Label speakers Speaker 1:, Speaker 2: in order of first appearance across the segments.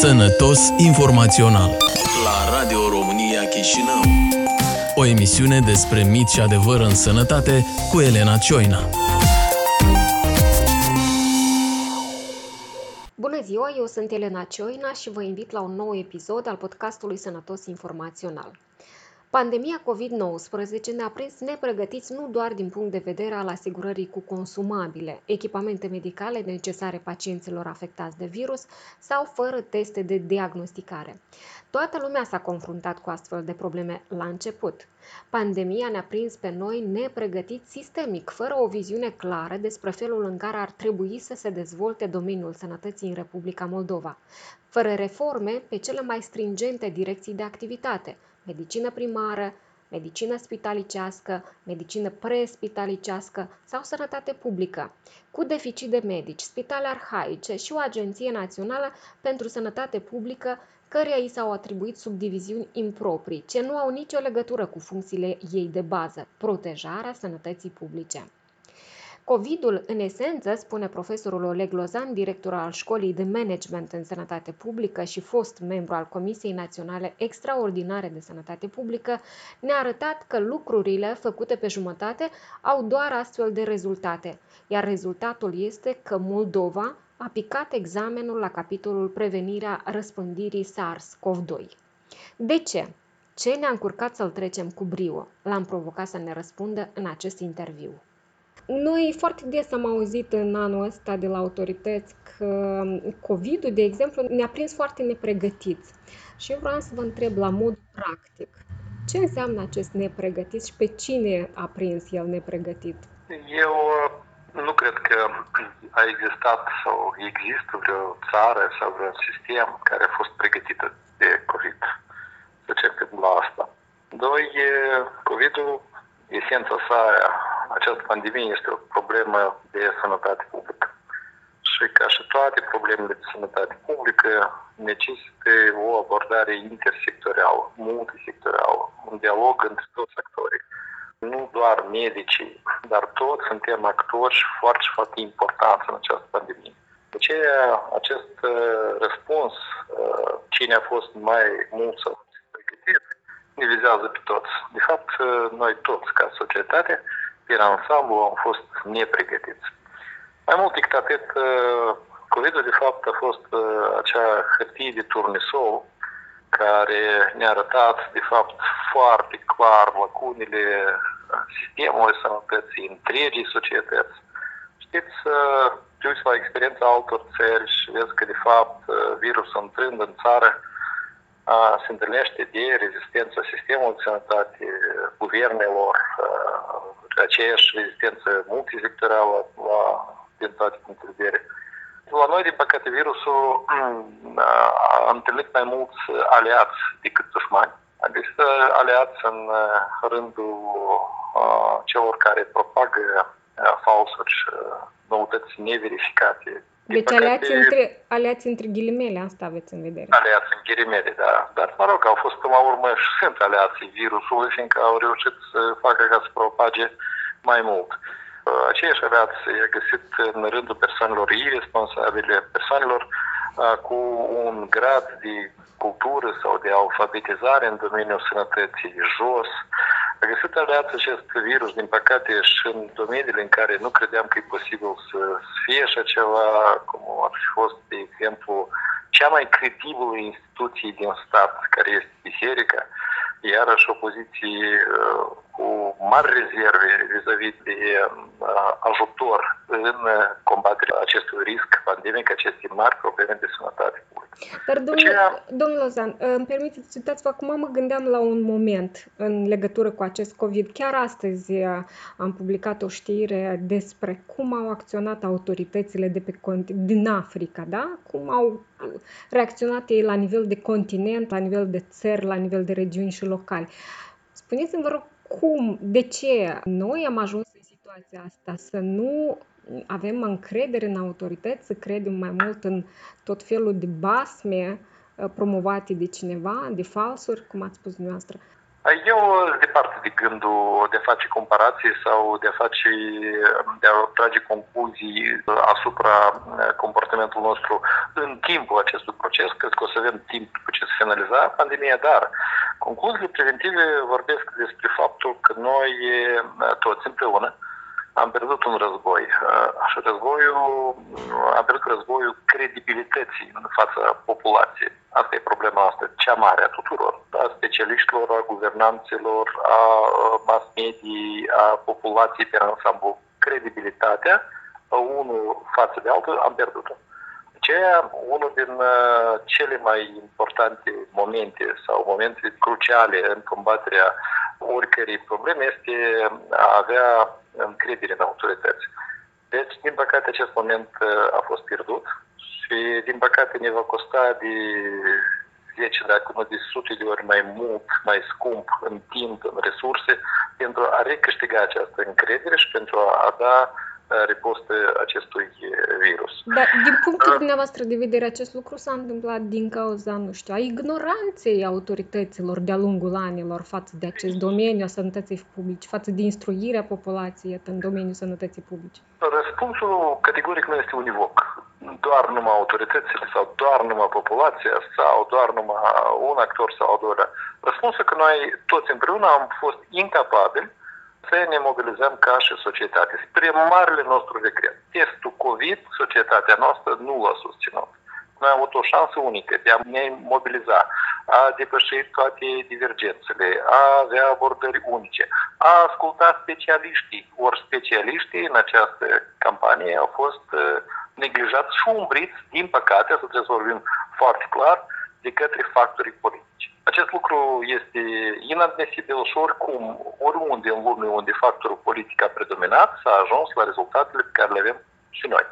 Speaker 1: Sănătos informațional la Radio România Chișinău. O emisiune despre mit și adevăr în sănătate cu Elena Cioina.
Speaker 2: Bună ziua, eu sunt Elena Cioina și vă invit la un nou episod al podcastului Sănătos Informațional. Pandemia COVID-19 ne-a prins nepregătiți nu doar din punct de vedere al asigurării cu consumabile, echipamente medicale necesare pacienților afectați de virus sau fără teste de diagnosticare. Toată lumea s-a confruntat cu astfel de probleme la început. Pandemia ne-a prins pe noi nepregătiți sistemic, fără o viziune clară despre felul în care ar trebui să se dezvolte domeniul sănătății în Republica Moldova, fără reforme pe cele mai stringente direcții de activitate – medicină primară, medicină spitalicească, medicină prespitalicească sau sănătate publică, cu deficit de medici, spitale arhaice și o agenție națională pentru sănătate publică căreia i s-au atribuit subdiviziuni improprii, ce nu au nicio legătură cu funcțiile ei de bază, protejarea sănătății publice. COVID-ul, în esență, spune profesorul Oleg Lozan, director al Școlii de Management în Sănătate Publică și fost membru al Comisiei Naționale Extraordinare de Sănătate Publică, ne-a arătat că lucrurile făcute pe jumătate au doar astfel de rezultate, iar rezultatul este că Moldova a picat examenul la capitolul prevenirea răspândirii SARS-CoV-2. De ce? Ce ne-a încurcat să-l trecem cu brio? L-am provocat să ne răspundă în acest interviu. Noi foarte des am auzit în anul ăsta de la autorități că COVID-ul, de exemplu, ne-a prins foarte nepregătiți. Și eu vreau să vă întreb la mod practic, ce înseamnă acest nepregătit și pe cine a prins el nepregătit?
Speaker 3: Eu uh, nu cred că a existat sau există vreo țară sau vreun sistem care a fost pregătită de COVID. Să cercăm la asta. Doi, COVID-ul, esența sa această pandemie este o problemă de sănătate publică. Și ca și toate problemele de sănătate publică, necesită o abordare intersectorială, multisectorială, un dialog între toți actorii. Nu doar medicii, dar toți suntem actori foarte, foarte importanți în această pandemie. De aceea, acest uh, răspuns, uh, cine a fost mai mult sau pregătit, ne vizează pe toți. De fapt, uh, noi toți, ca societate, pe ansamblu am fost nepregătiți. Mai mult decât atât, uh, COVID-ul de fapt a fost uh, acea hârtie de turnisol care ne-a arătat de fapt foarte clar lacunile sistemului sănătății, întregii societăți. Știți, te uiți la experiența altor țări și vezi că de fapt virusul intrând în țară se întâlnește de rezistența sistemului de sănătate, guvernelor, aceeași rezistență multisectorială la, din toate punctele de vedere. La noi, din păcate, virusul a întâlnit mai mulți aliați decât dușmani. Există aliați în rândul celor care propagă falsuri și noutăți neverificate.
Speaker 2: Deci păcate, aliați, între, aliați între ghilimele, asta aveți în vedere.
Speaker 3: Aliați în ghilimele, da. Dar, mă rog, au fost până la urmă și sunt aliații virusului, fiindcă au reușit să facă ca să propage mai mult. Aceiași aliați i-a găsit în rândul persoanelor irresponsabile, persoanelor cu un grad de cultură sau de alfabetizare în domeniul sănătății jos, a găsit aliați acest virus, din păcate, și în domeniile în care nu credeam că e posibil să fie așa ceva, cum ar fi fost, de exemplu, cea mai credibilă instituție din stat, care este biserica, iarăși o poziție uh, cu mari rezerve vis-a-vis de uh, ajutor în combaterea acestui risc pandemic, aceste mari probleme de sănătate publică.
Speaker 2: Dar, domnul, Aceea... domnul Lozan, îmi permiteți, uitați acum mă gândeam la un moment în legătură cu acest COVID. Chiar astăzi uh, am publicat o știre despre cum au acționat autoritățile de pe din Africa, da? Cum au reacționat ei la nivel de continent, la nivel de țări, la nivel de regiuni și locali. Spuneți-mi, vă rog, cum, de ce noi am ajuns în situația asta, să nu avem încredere în autorități, să credem mai mult în tot felul de basme uh, promovate de cineva, de falsuri, cum ați spus dumneavoastră.
Speaker 3: Eu sunt departe de gândul de a face comparații sau de a face, de a trage concluzii asupra comportamentului nostru în timpul acestui proces. Cred că o să avem timp după ce se finaliza pandemia, dar concluziile preventive vorbesc despre faptul că noi toți împreună am pierdut un război. Și războiul, am pierdut războiul credibilității în fața populației. Asta e problema asta cea mare a tuturor, a specialiștilor, a guvernanților, a mass media, a populației pe ansamblu. Credibilitatea, unul față de altul, am pierdut-o. Aceea, unul din cele mai importante momente sau momente cruciale în combaterea oricărei probleme este a avea încredere în autorități. Deci, din păcate, acest moment a fost pierdut și, din păcate, ne va costa de 10, dacă nu de sute de ori mai mult, mai scump în timp, în resurse, pentru a recâștiga această încredere și pentru a da ripostă acestui virus.
Speaker 2: Dar din punctul dumneavoastră de vedere, acest lucru s-a întâmplat din cauza, nu știu, a ignoranței autorităților de-a lungul anilor față de acest domeniu a sănătății publice, față de instruirea populației în domeniul sănătății publice?
Speaker 3: Răspunsul categoric nu este univoc. Doar numai autoritățile sau doar numai populația sau doar numai un actor sau o doilea. Răspunsul că noi toți împreună am fost incapabili să ne mobilizăm ca și societate. Spre marele nostru regret. Testul COVID, societatea noastră nu l-a susținut. Noi am avut o șansă unică de a ne mobiliza, a depăși toate divergențele, a avea abordări unice, a asculta specialiștii. Ori specialiștii în această campanie au fost neglijați și umbriți, din păcate, să trebuie să vorbim foarte clar, de către factorii politici. Acest lucru este inadmisibil și oricum, oriunde în lume unde factorul politic a predominat, s-a ajuns la rezultatele pe care le avem și noi.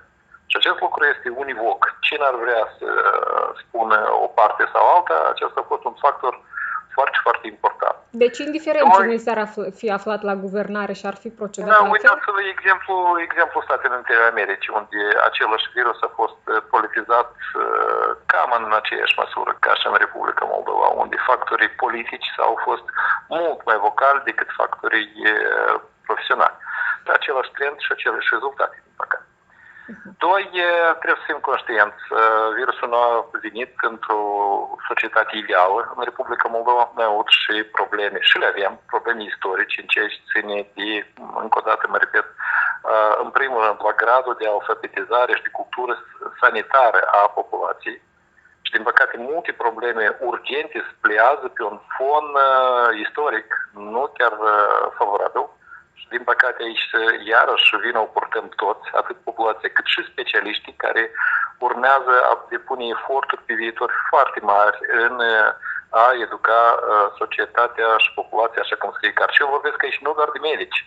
Speaker 3: Și acest lucru este univoc. Cine ar vrea să spună o parte sau alta, acesta a fost un factor foarte, foarte important.
Speaker 2: Deci, indiferent Noi... cine s-ar fi aflat la guvernare și ar fi procedat
Speaker 3: da, uitați-vă exemplu, exemplu Statele Unite ale Americii, unde același virus a fost politizat cam în aceeași măsură ca și în Republica Moldova, unde factorii politici au fost mult mai vocali decât factorii profesionali. Același trend și aceleași rezultate, din păcate. Doi, trebuie să fim conștienți. Virusul nu a venit într-o societate ideală. În Republica Moldova noi avut și probleme, și le avem, probleme istorice în ceea ce ține de, încă o dată mă repet, în primul rând la gradul de alfabetizare și de cultură sanitară a populației. Și, din păcate, multe probleme urgente se plează pe un fon istoric, nu chiar favorabil și din păcate aici iarăși vină o purtăm toți, atât populația cât și specialiștii care urmează a depune eforturi pe viitor foarte mari în a educa societatea și populația așa cum scrie carte. Și eu vorbesc aici nu doar de medici,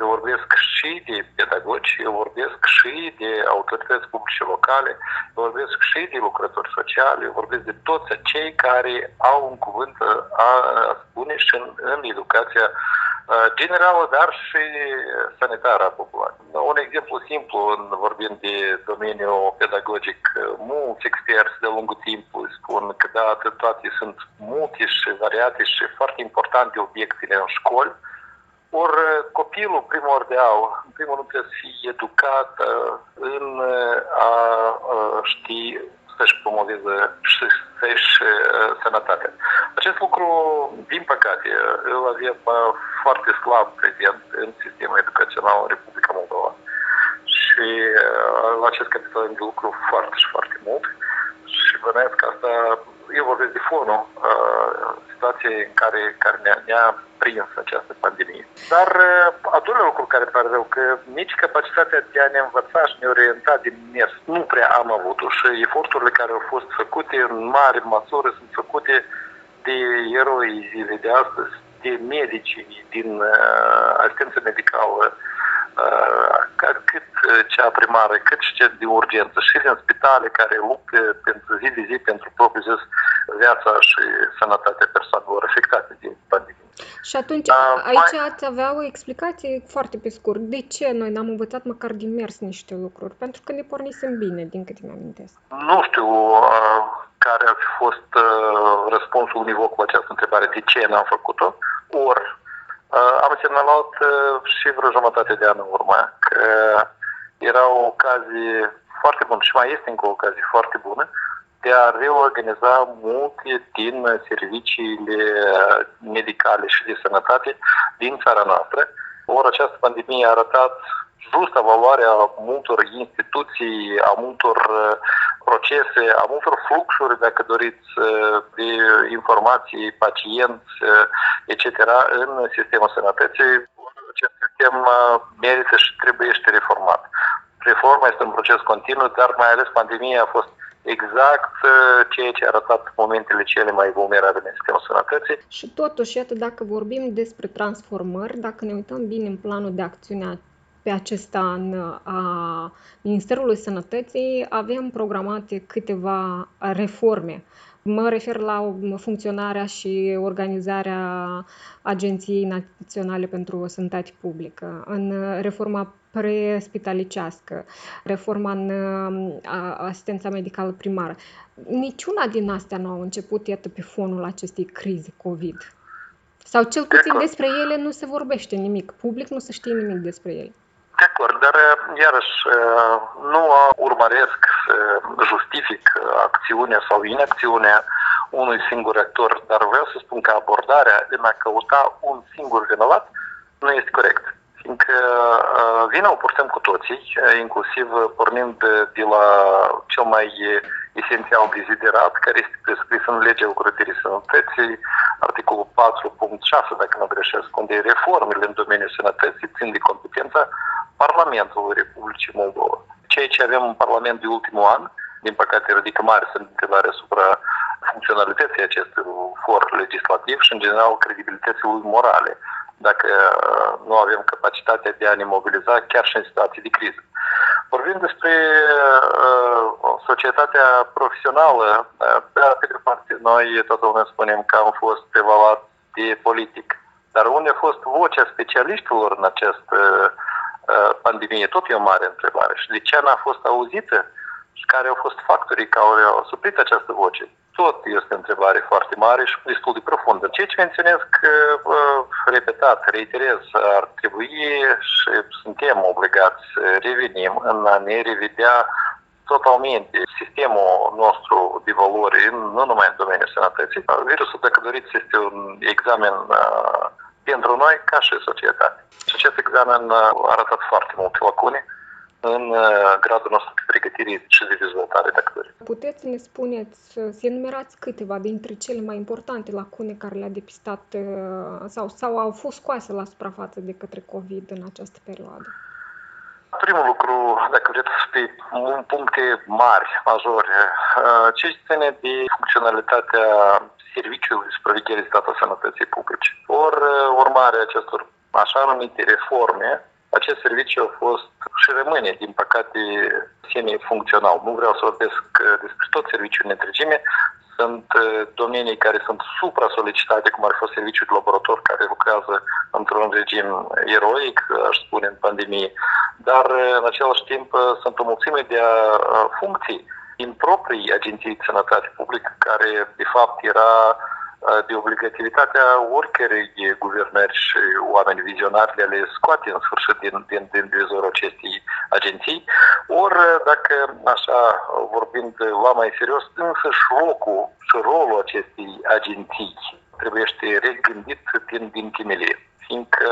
Speaker 3: eu vorbesc și de pedagogi, eu vorbesc și de autorități publice locale, eu vorbesc și de lucrători sociali, eu vorbesc de toți cei care au un cuvânt a spune și în, în educația generală, dar și sanitară a populației. Un exemplu simplu, vorbind de domeniul pedagogic, mulți experți de lungul timpului spun că da, toate sunt multe și variate și foarte importante obiectele în școli, ori copilul primordial, în primul rând, trebuie să fie educat în a ști să-și promoveze și să-și sănătatea. Acest lucru, din păcate, îl avem foarte slab prezent în sistemul educațional în Republica Moldova. Și la acest capitol de lucru foarte și foarte mult. Și bănuiesc că asta, eu vorbesc de fonul situației în care, care ne-a, ne-a prins această pandemie. Dar a doilea lucru care pare rău, că nici capacitatea de a ne învăța și ne orienta din mers nu prea am avut-o și eforturile care au fost făcute în mare măsură sunt făcute de eroi zilei de astăzi, de medici, din uh, asistență medicală, uh, cât cea primară, cât și cea de urgență, și din spitale care luptă pentru zi de zi, pentru propriu zis, viața și sănătatea persoanelor afectate de pandemie.
Speaker 2: Și atunci, uh, aici mai... ați avea o explicație foarte pe scurt. De ce noi n-am învățat măcar din mers niște lucruri? Pentru că ne pornisem bine, din câte mi-amintesc.
Speaker 3: Nu știu uh, care a fost uh, răspunsul univoc la această întrebare, de ce n-am făcut-o. Ori, am semnalat și vreo jumătate de an în urmă că era o ocazie foarte bună și mai este încă o ocazie foarte bună de a reorganiza multe din serviciile medicale și de sănătate din țara noastră. Ori această pandemie a arătat justa valoarea multor instituții, a multor procese, a multor fluxuri, dacă doriți, de informații, pacienți, etc. în sistemul sănătății. Acest sistem merită și trebuie reformat. Reforma este un proces continuu, dar mai ales pandemia a fost exact uh, ceea ce a arătat momentele cele mai vulnerabile în sistemul sănătății.
Speaker 2: Și totuși, iată, dacă vorbim despre transformări, dacă ne uităm bine în planul de acțiune pe acest an uh, a Ministerului Sănătății, avem programate câteva reforme. Mă refer la funcționarea și organizarea Agenției Naționale pentru Sănătate Publică, în reforma prespitalicească, reforma în asistența medicală primară. Niciuna din astea nu au început, iată, pe fonul acestei crize COVID. Sau cel puțin despre ele nu se vorbește nimic. Public nu se știe nimic despre ele.
Speaker 3: De acord, dar iarăși nu urmăresc să justific acțiunea sau inacțiunea unui singur actor, dar vreau să spun că abordarea în a căuta un singur vinovat nu este corect fiindcă uh, vina o purtăm cu toții, uh, inclusiv pornind de la cel mai esențial deziderat, care este prescris în legea ocrotării sănătății, articolul 4.6, dacă nu greșesc, unde reformele în domeniul sănătății țin de competența Parlamentului Republicii Moldova. Ceea ce avem în Parlament de ultimul an, din păcate, ridică mare semn întrebare asupra funcționalității acestui for legislativ și, în general, credibilității lui morale dacă uh, nu avem capacitatea de a ne mobiliza chiar și în situații de criză. Vorbim despre uh, societatea profesională, uh, pe de parte, noi toată lumea spunem că am fost prevalat de politic, dar unde a fost vocea specialiștilor în această uh, pandemie, tot e o mare întrebare. Și de ce n-a fost auzită și care au fost factorii care au suprit această voce? Tot este o întrebare foarte mare și destul de profundă. Ceea ce menționez că, repetat, reiterez, ar trebui și suntem obligați să revenim în a ne revedea totalmente sistemul nostru de valori, nu numai în domeniul sănătății. Virusul, dacă doriți, este un examen uh, pentru noi ca și societate. Și acest examen a arătat foarte multe lacune în uh, gradul nostru de pregătire și de dezvoltare, dacă doriți.
Speaker 2: Puteți să ne spuneți, să enumerați câteva dintre cele mai importante lacune care le-a depistat uh, sau, sau au fost scoase la suprafață de către COVID în această perioadă?
Speaker 3: Primul lucru, dacă vreți, pe puncte mari, majore, uh, ce ține de funcționalitatea Serviciului de Supraveghere Statului Sănătății Publice. Ori urmarea acestor așa numite reforme, acest serviciu a fost și rămâne, din păcate, semi-funcțional. Nu vreau să vorbesc uh, despre tot serviciul în întregime, sunt uh, domenii care sunt supra-solicitate, cum ar fi serviciul de laborator care lucrează într-un regim eroic, aș spune, în pandemie, dar uh, în același timp sunt o mulțime de funcții din proprii agenții de sănătate publică, care de fapt era de obligativitatea oricărei guvernări și oameni vizionari de a le scoate în sfârșit din, din, din vizorul acestei agenții, ori dacă așa vorbind la mai serios, însă și locul și rolul acestei agenții trebuie regândit din, din temelie fiindcă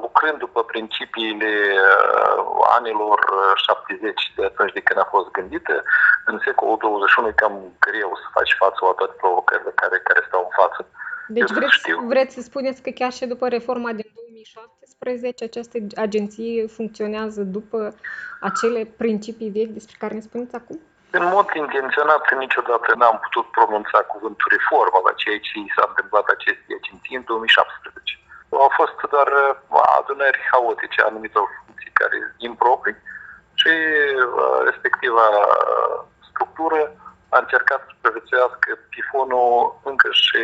Speaker 3: lucrând după principiile uh, anilor 70 de atunci de când a fost gândită, în secolul 21 e cam greu să faci față la toate provocările care, care stau în față.
Speaker 2: Deci vreți, vreți să spuneți că chiar și după reforma din 2017 această agenție funcționează după acele principii vechi despre care ne spuneți acum?
Speaker 3: În mod intenționat, niciodată n-am putut pronunța cuvântul reformă la ceea ce s-a întâmplat acestei agenții în 2017. Au fost doar uh, adunări haotice, anumite funcții care improprii și uh, respectiva uh, structură a încercat să supraviețuiască pifonul încă și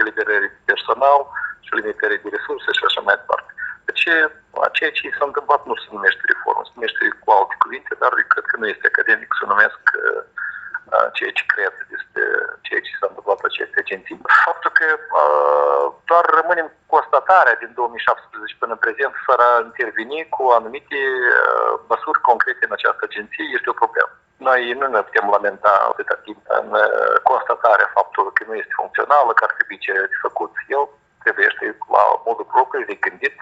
Speaker 3: eliberării personal și limitării de resurse și așa mai departe. Deci, ceea ce s-a întâmplat nu se numește reformă, se numește cu alte cuvinte, dar cred că nu este academic să numesc ceea ce cred despre ceea ce s-a întâmplat pe aceste agenții. Faptul că uh, doar rămânem constatarea din 2017 până în prezent, fără a interveni cu anumite uh, măsuri concrete în această agenție, este o problemă. Noi nu ne putem lamenta atâta timp în uh, constatarea faptului că nu este funcțională, că ar trebui ce de făcut. Eu trebuie la modul propriu de gândit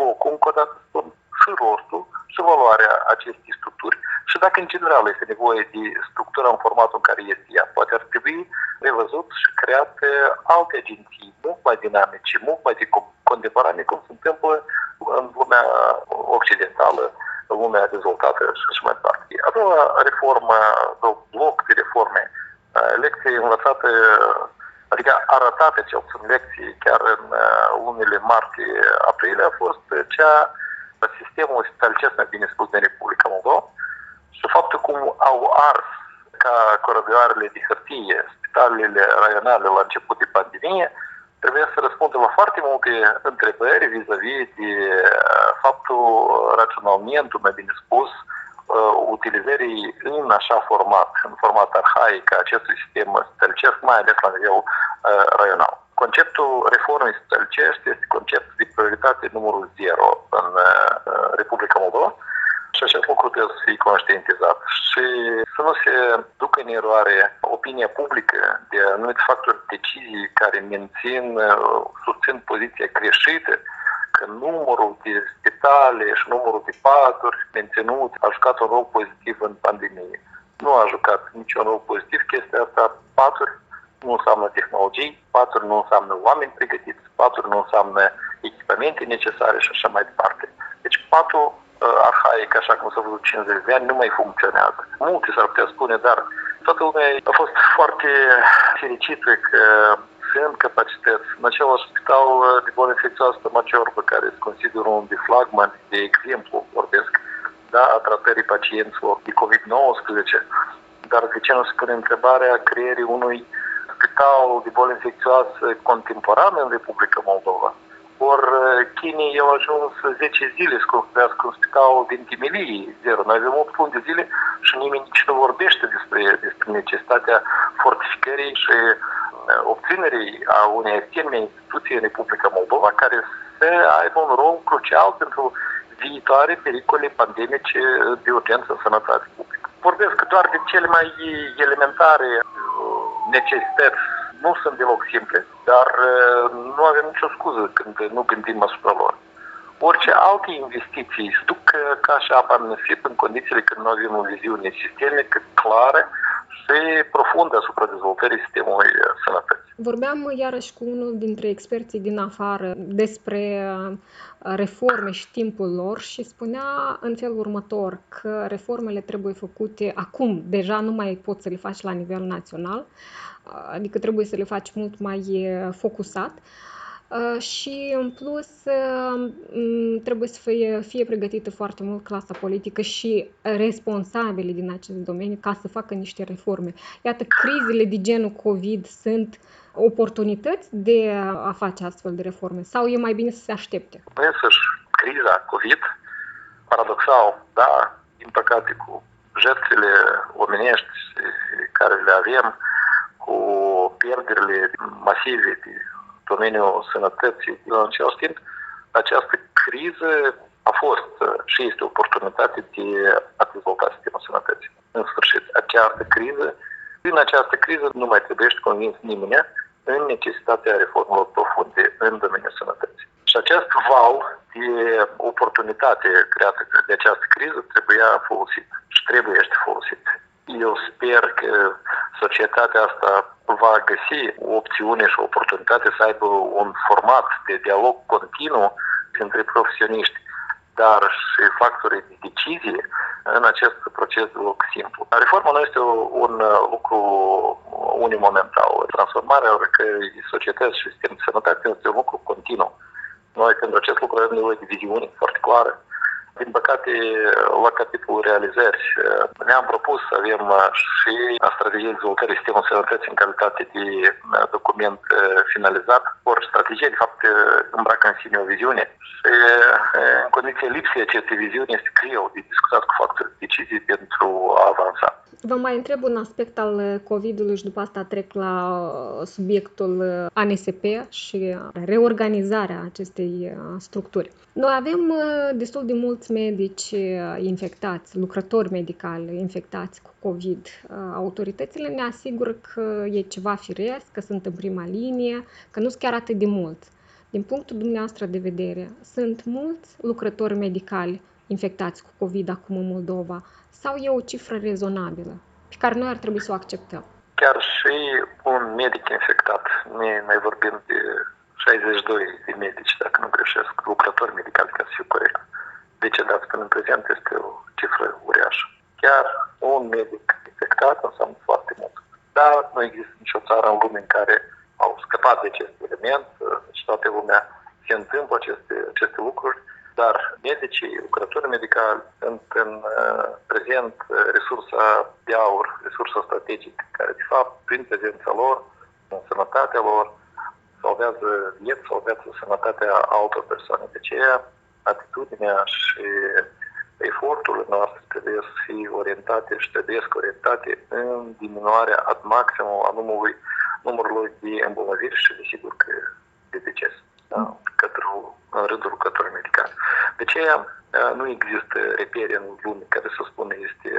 Speaker 3: locul, încă o dată spun, și rostul și valoarea acestei structuri și dacă în general este nevoie de structură în formatul în care este ea. Poate ar trebui revăzut și creat alte agenții mult mai dinamice, mult mai de contemporane, cum se întâmplă în lumea occidentală, în lumea dezvoltată și așa mai departe. A doua reformă, sau bloc de reforme, lecții învățate adică arătate cel puțin lecții chiar în lunile martie-aprilie a fost cea sistemul spitalicesc, mai bine spus, din Republica Moldova și faptul cum au ars ca corăbioarele de hârtie spitalele raionale la început de pandemie, trebuie să răspundă la foarte multe întrebări vis-a-vis de faptul raționalmentul, mai bine spus, utilizării în așa format, în format arhaic a acestui sistem spitalicesc, mai ales la nivel raional. Conceptul reformei stălcești este conceptul de prioritate numărul 0 în uh, Republica Moldova și acest lucru trebuie să fie conștientizat și să nu se ducă în eroare opinia publică de anumite factori decizii care mențin, uh, susțin poziția greșită că numărul de spitale și numărul de paturi menținut a jucat un rol pozitiv în pandemie. Nu a jucat niciun rol pozitiv chestia asta. Paturi nu înseamnă tehnologii, patru nu înseamnă oameni pregătiți, patru nu înseamnă echipamente necesare și așa mai departe. Deci patru uh, arhaic, așa cum s-a văzut 50 de ani, nu mai funcționează. Multe s-ar putea spune, dar toată lumea a fost foarte fericită că sunt capacități. În același spital uh, de boală infecțioasă pe care se consideră un de flagman, de exemplu, vorbesc, da, a tratării pacienților de COVID-19, dar de ce nu se pune întrebarea creierii unui spital de boli infecțioase contemporan în Republica Moldova. Ori uh, chinii au ajuns 10 zile să construiască un spital din Timelii zero. Noi avem 8 luni de zile și nimeni nici nu vorbește despre, despre necesitatea fortificării și uh, obținerii a unei asemenea instituții în Republica Moldova care să aibă un rol crucial pentru viitoare pericole pandemice de urgență în sănătate publică. Vorbesc doar de cele mai elementare necesități nu sunt deloc simple, dar uh, nu avem nicio scuză când nu gândim asupra lor. Orice alte investiții se duc ca și apa în nisip în condițiile când nu avem o viziune sistemică clară și profundă asupra dezvoltării sistemului sănătății.
Speaker 2: Vorbeam iarăși cu unul dintre experții din afară despre uh, reforme și timpul lor și spunea în felul următor că reformele trebuie făcute acum, deja nu mai poți să le faci la nivel național, adică trebuie să le faci mult mai focusat și în plus trebuie să fie, fie pregătită foarte mult clasa politică și responsabile din acest domeniu ca să facă niște reforme. Iată, crizele de genul COVID sunt oportunități de a face astfel de reforme sau e mai bine să se aștepte?
Speaker 3: Însăși, criza COVID, paradoxal, da, din păcate cu jertfele omenești care le avem, cu pierderile masive de domeniul sănătății. În același timp, această criză a fost și este o oportunitate de a dezvolta sistemul sănătății. În sfârșit, această criză, în această criză nu mai trebuie să convins nimeni în necesitatea reformelor profunde în domeniul sănătății. Și acest val de oportunitate creată de această criză trebuia folosit și trebuie să folosit. Eu sper că societatea asta va găsi o opțiune și o oportunitate să aibă un format de dialog continuu între profesioniști, dar și factorii de decizie în acest proces de loc simplu. Reforma nu este un lucru unimomental. Transformarea oricărei societăți și sistem de sănătate este un lucru continuu. Noi, pentru acest lucru, avem nevoie de viziune foarte clară, Din păcate, la capitolul realizări, ne-am propus să avem și strategie de dezvoltare sistemului sănătății în calitate de document finalizat. Ori strategie, de fapt, îmbracă în sine o viziune și în condiții lipsei acestei viziuni este greu de discutat cu factorii decizii pentru a avansa.
Speaker 2: Vă mai întreb un aspect al COVID-ului și după asta trec la subiectul ANSP și reorganizarea acestei structuri. Noi avem destul de mulți medici uh, infectați, lucrători medicali infectați cu COVID. Uh, autoritățile ne asigură că e ceva firesc, că sunt în prima linie, că nu sunt chiar atât de mulți. Din punctul dumneavoastră de vedere, sunt mulți lucrători medicali infectați cu COVID acum în Moldova sau e o cifră rezonabilă pe care noi ar trebui să o acceptăm?
Speaker 3: Chiar și un medic infectat, noi, noi vorbim de 62 de medici, dacă nu greșesc, lucrători medicali, ca să fiu corect. Decedați până în prezent este o cifră uriașă. Chiar un medic infectat înseamnă foarte mult. Dar nu există nicio țară în lume în care au scăpat de acest element și toată lumea se întâmplă aceste, aceste lucruri, dar medicii, lucrătorii medicali sunt în uh, prezent resursa de aur, resursa strategică, care de fapt prin prezența lor, în sănătatea lor, salvează vieți, salvează sănătatea altor persoane. De aceea, atitudinea și eforturile noastre trebuie să fie orientate și trebuie să orientate în diminuarea ad maximum a numărului, numărului de îmbolnăviri și, desigur, că de deces da? către, în rândul lucrătorilor medicali. De aceea, nu există repere în lume care să spună este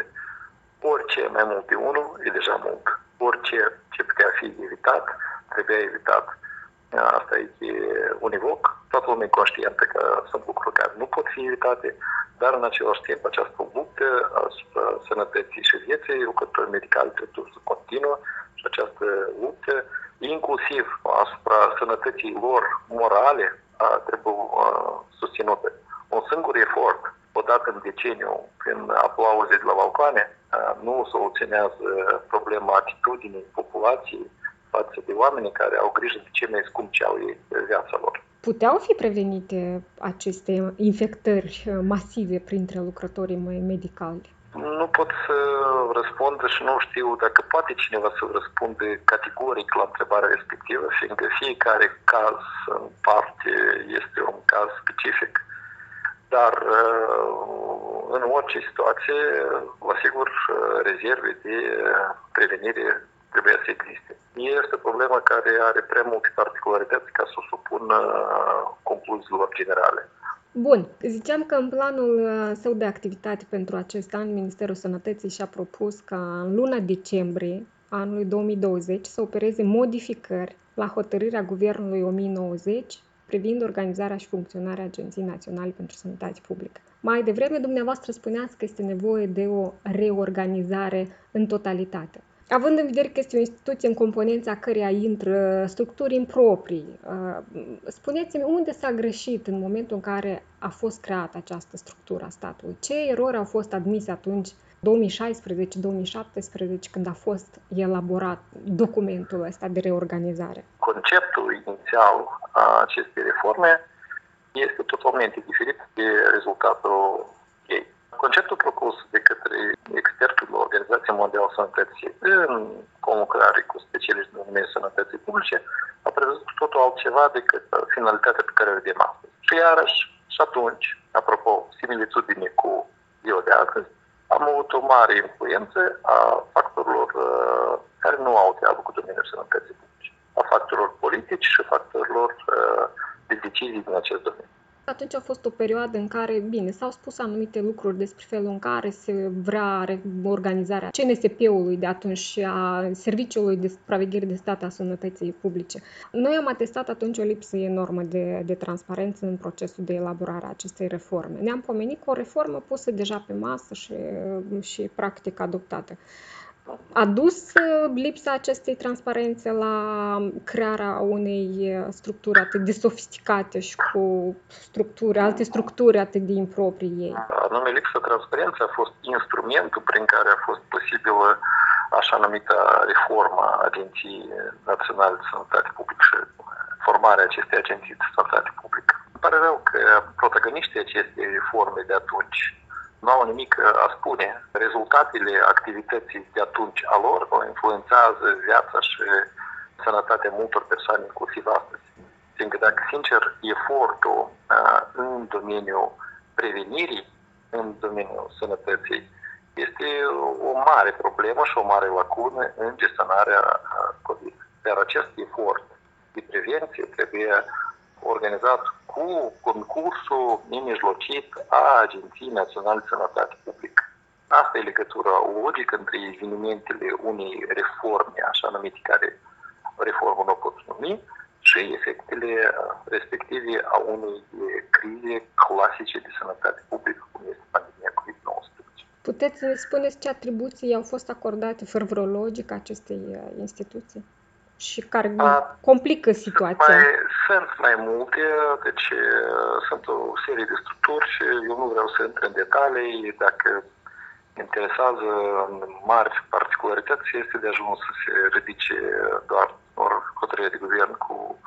Speaker 3: orice mai mult de unul e deja mult. Orice ce putea fi evitat, trebuie evitat. Asta e univoc. Toată lumea e conștientă că sunt lucruri care nu pot fi evitate, dar în același timp această luptă asupra sănătății și vieții lucrătorilor medicali trebuie să continuă și această luptă, inclusiv asupra sănătății lor morale, trebuie susținută. Un singur efort, odată în deceniu, prin aplauze de la balcoane, nu soluționează problema atitudinii populației față de oamenii care au grijă de ce mai scump ce au ei viața lor.
Speaker 2: Puteau fi prevenite aceste infectări masive printre lucrătorii medicali?
Speaker 3: Nu pot să răspund și nu știu dacă poate cineva să răspunde categoric la întrebarea respectivă, fiindcă fiecare caz în parte este un caz specific. Dar în orice situație, vă asigur, rezerve de prevenire trebuie să existe. Este o problemă care are prea multe particularități ca să o supună concluziilor generale.
Speaker 2: Bun, ziceam că în planul uh, său de activitate pentru acest an, Ministerul Sănătății și-a propus ca în luna decembrie anului 2020 să opereze modificări la hotărârea Guvernului 1090 privind organizarea și funcționarea Agenției Naționale pentru Sănătate Publică. Mai devreme, dumneavoastră spuneați că este nevoie de o reorganizare în totalitate. Având în vedere că este o instituție în componența căreia intră structuri improprii, uh, spuneți-mi unde s-a greșit în momentul în care a fost creată această structură a statului? Ce erori au fost admise atunci, 2016-2017, când a fost elaborat documentul ăsta de reorganizare?
Speaker 3: Conceptul inițial a acestei reforme este totalmente diferit de rezultatul ei. Conceptul propus de către expertul la Organizația Mondială a Sănătății în conlucrare cu specialiști în domeniul sănătății publice a prevăzut totul altceva decât finalitatea pe care o vedem astăzi. Și iarăși, și atunci, apropo, similitudine cu ziua de astăzi, am avut o mare influență a factorilor uh, care nu au treabă cu domeniul sănătății publice, a factorilor politici și factorilor uh, de decizii din acest domeniu.
Speaker 2: Atunci a fost o perioadă în care, bine, s-au spus anumite lucruri despre felul în care se vrea organizarea CNSP-ului de atunci și a Serviciului de Supraveghere de Stat a Sănătății Publice. Noi am atestat atunci o lipsă enormă de, de transparență în procesul de elaborare a acestei reforme. Ne-am pomenit cu o reformă pusă deja pe masă și, și practic adoptată a dus uh, lipsa acestei transparențe la crearea unei uh, structuri atât de sofisticate și cu structuri, alte structuri atât de improprii ei?
Speaker 3: Anume, lipsa transparenței a fost instrumentul prin care a fost posibilă așa numită reforma Agenției Naționale de Sănătate Publică și formarea acestei agenții de sănătate publică. pare rău că protagoniștii acestei reforme de atunci nu au nimic a spune. Rezultatele activității de atunci a lor influențează viața și sănătatea multor persoane, inclusiv astăzi. Fiindcă dacă, sincer, efortul în domeniul prevenirii, în domeniul sănătății, este o mare problemă și o mare lacună în gestionarea COVID. Dar acest efort de prevenție trebuie organizat cu concursul nemijlocit a Agenției Naționale de Sănătate Publică. Asta e legătura logică între evenimentele unei reforme, așa numite care reformă nu pot numi, și efectele respective a unei crize clasice de sănătate publică, cum este pandemia COVID-19.
Speaker 2: Puteți să ne spuneți ce atribuții au fost acordate fervorologic acestei instituții? Și care A, complică situația?
Speaker 3: Mai, sunt mai multe, deci sunt o serie de structuri și eu nu vreau să intru în detalii. Dacă interesează mari particularități, este de ajuns să se ridice doar o hotărâre de guvern cu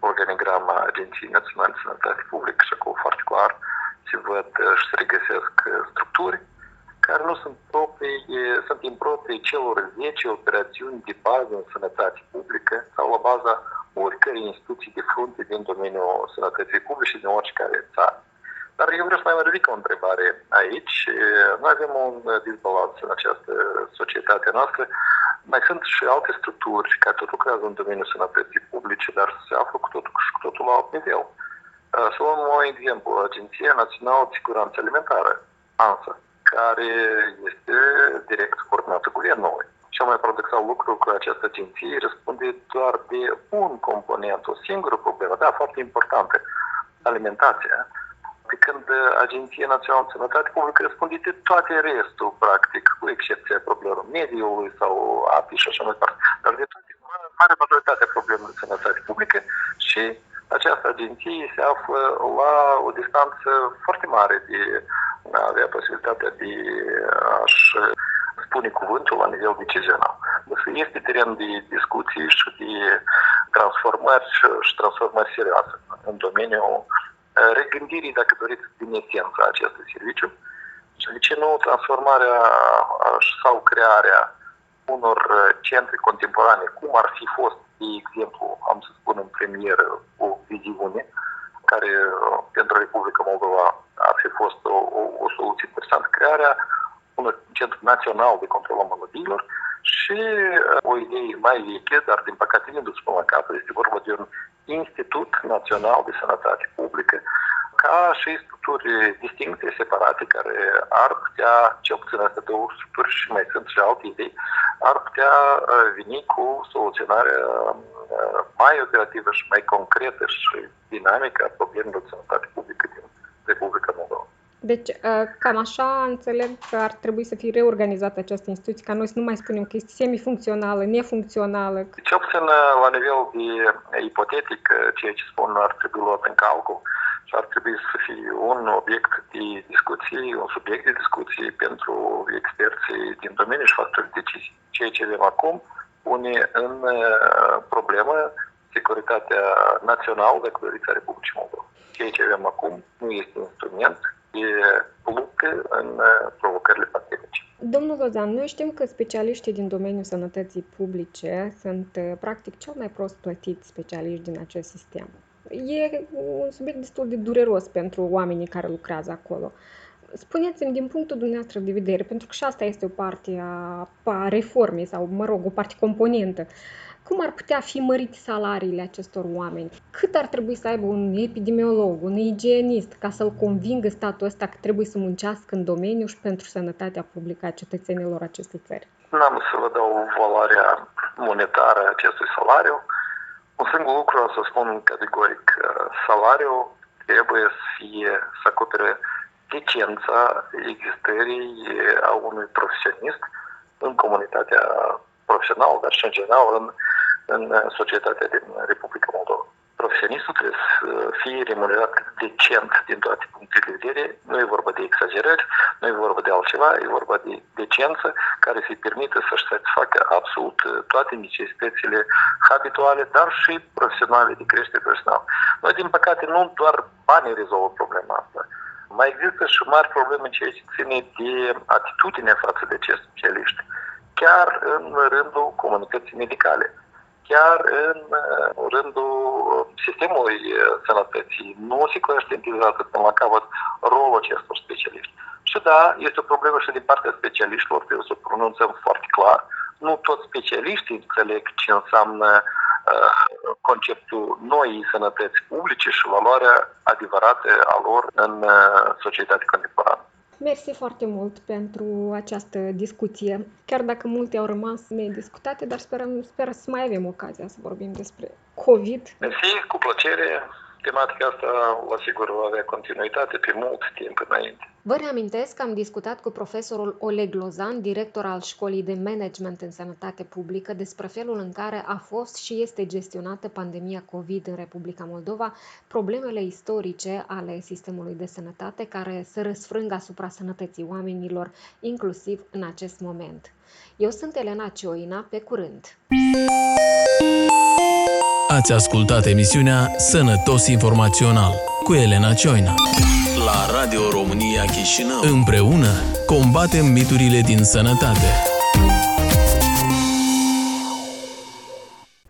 Speaker 3: organigrama Agenției Naționale de Sănătate Publică și acolo foarte clar se văd și se regăsesc structuri care nu sunt proprii, sunt improprii celor 10 operațiuni de bază în sănătate publică sau la baza oricărei instituții de frunte din domeniul sănătății publice și din oricare țară. Dar eu vreau să mai ridic o întrebare aici. Noi avem un disbalans în această societate noastră. Mai sunt și alte structuri care tot lucrează în domeniul sănătății publice, dar se află cu totul și cu totul la alt nivel. Să luăm un exemplu, Agenția Națională de Siguranță Alimentară, ANSA care este direct coordonată guvernului. Cel mai paradoxal lucru că această agenție răspunde doar de un component, o singură problemă, da, foarte importantă, alimentația, pe când Agenția Națională de Sănătate Publică răspunde de toate restul, practic, cu excepția problemelor mediului sau apii și așa mai departe, dar de toate, mare majoritatea problemelor de sănătate publică și această agenție se află la o distanță foarte mare de avea posibilitatea de a-și spune cuvântul la nivel decizional. Însă este teren de discuții și de transformări și transformări serioase în domeniul regândirii, dacă doriți, din esența acestui serviciu. Și de ce nu transformarea sau crearea unor centre contemporane, cum ar fi fost, de exemplu, am să spun în premieră, o viziune, care pentru Republica Moldova ar fi fost o, o, o soluție interesantă, crearea unui centru național de control al mănădiilor și o idee mai veche, dar din păcate nu dus până la capăt, este vorba de un Institut Național de Sănătate Publică, ca și structuri distincte, separate, care ar putea, cel puțin astea două structuri și mai sunt și alte idei, ar putea veni cu soluționarea mai operativă și mai concretă și dinamică a problemelor de sănătate publică din Republica Moldova.
Speaker 2: Deci, cam așa înțeleg că ar trebui să fie reorganizată această instituție, ca noi să nu mai spunem că este semifuncțională, nefuncțională.
Speaker 3: Cel puțin la nivel de ipotetic, ceea ce spun ar trebui luat în calcul și ar trebui să fie un obiect de discuție, un subiect de discuție pentru experții din domeniu și factori de decizii. Ceea ce avem acum pune în problemă securitatea națională, de doriți, Republicii Moldova. Ceea ce avem acum nu este instrument de luptă în provocările pandemice.
Speaker 2: Domnul Lozan, noi știm că specialiștii din domeniul sănătății publice sunt practic cel mai prost plătiți specialiști din acest sistem. E un subiect destul de dureros pentru oamenii care lucrează acolo. Spuneți-mi din punctul dumneavoastră de vedere, pentru că și asta este o parte a, a reformei sau, mă rog, o parte componentă. Cum ar putea fi mărite salariile acestor oameni? Cât ar trebui să aibă un epidemiolog, un igienist, ca să-l convingă statul ăsta că trebuie să muncească în domeniu și pentru sănătatea publică a cetățenilor acestei țări?
Speaker 3: N-am să vă dau valoarea monetară a acestui salariu. Un singur lucru o să spun categoric. Salariul trebuie să fie, să acopere licența existării a unui profesionist în comunitatea profesională, dar și în general în, în societatea din Republica Moldova. Profesionistul trebuie să fie remunerat decent din toate punctele de vedere. Nu e vorba de exagerări, nu e vorba de altceva, e vorba de decență care să-i permită să-și satisfacă absolut toate necesitățile habituale, dar și profesionale de creștere personală. Noi, din păcate, nu doar banii rezolvă problema asta. Mai există și mari probleme în ceea ce ține de atitudinea față de acești specialiști, chiar în rândul comunității medicale chiar în rândul sistemului sănătății. Nu se conștientizează până la capăt rolul acestor specialiști. Și da, este o problemă și din partea specialiștilor, trebuie să o pronunțăm foarte clar. Nu toți specialiștii înțeleg ce înseamnă uh, conceptul noii sănătăți publice și valoarea adevărată a lor în uh, societatea contemporană.
Speaker 2: Mersi foarte mult pentru această discuție. Chiar dacă multe au rămas nediscutate, dar sperăm, sper să mai avem ocazia să vorbim despre COVID.
Speaker 3: Mersi, cu plăcere tematica asta, vă asigur, va avea continuitate pe mult timp înainte.
Speaker 2: Vă reamintesc că am discutat cu profesorul Oleg Lozan, director al Școlii de Management în Sănătate Publică, despre felul în care a fost și este gestionată pandemia COVID în Republica Moldova, problemele istorice ale sistemului de sănătate care se răsfrâng asupra sănătății oamenilor, inclusiv în acest moment. Eu sunt Elena Cioina, pe curând!
Speaker 1: Ați ascultat emisiunea Sănătos Informațional cu Elena Cioina. La Radio România Chișinău. Împreună combatem miturile din sănătate.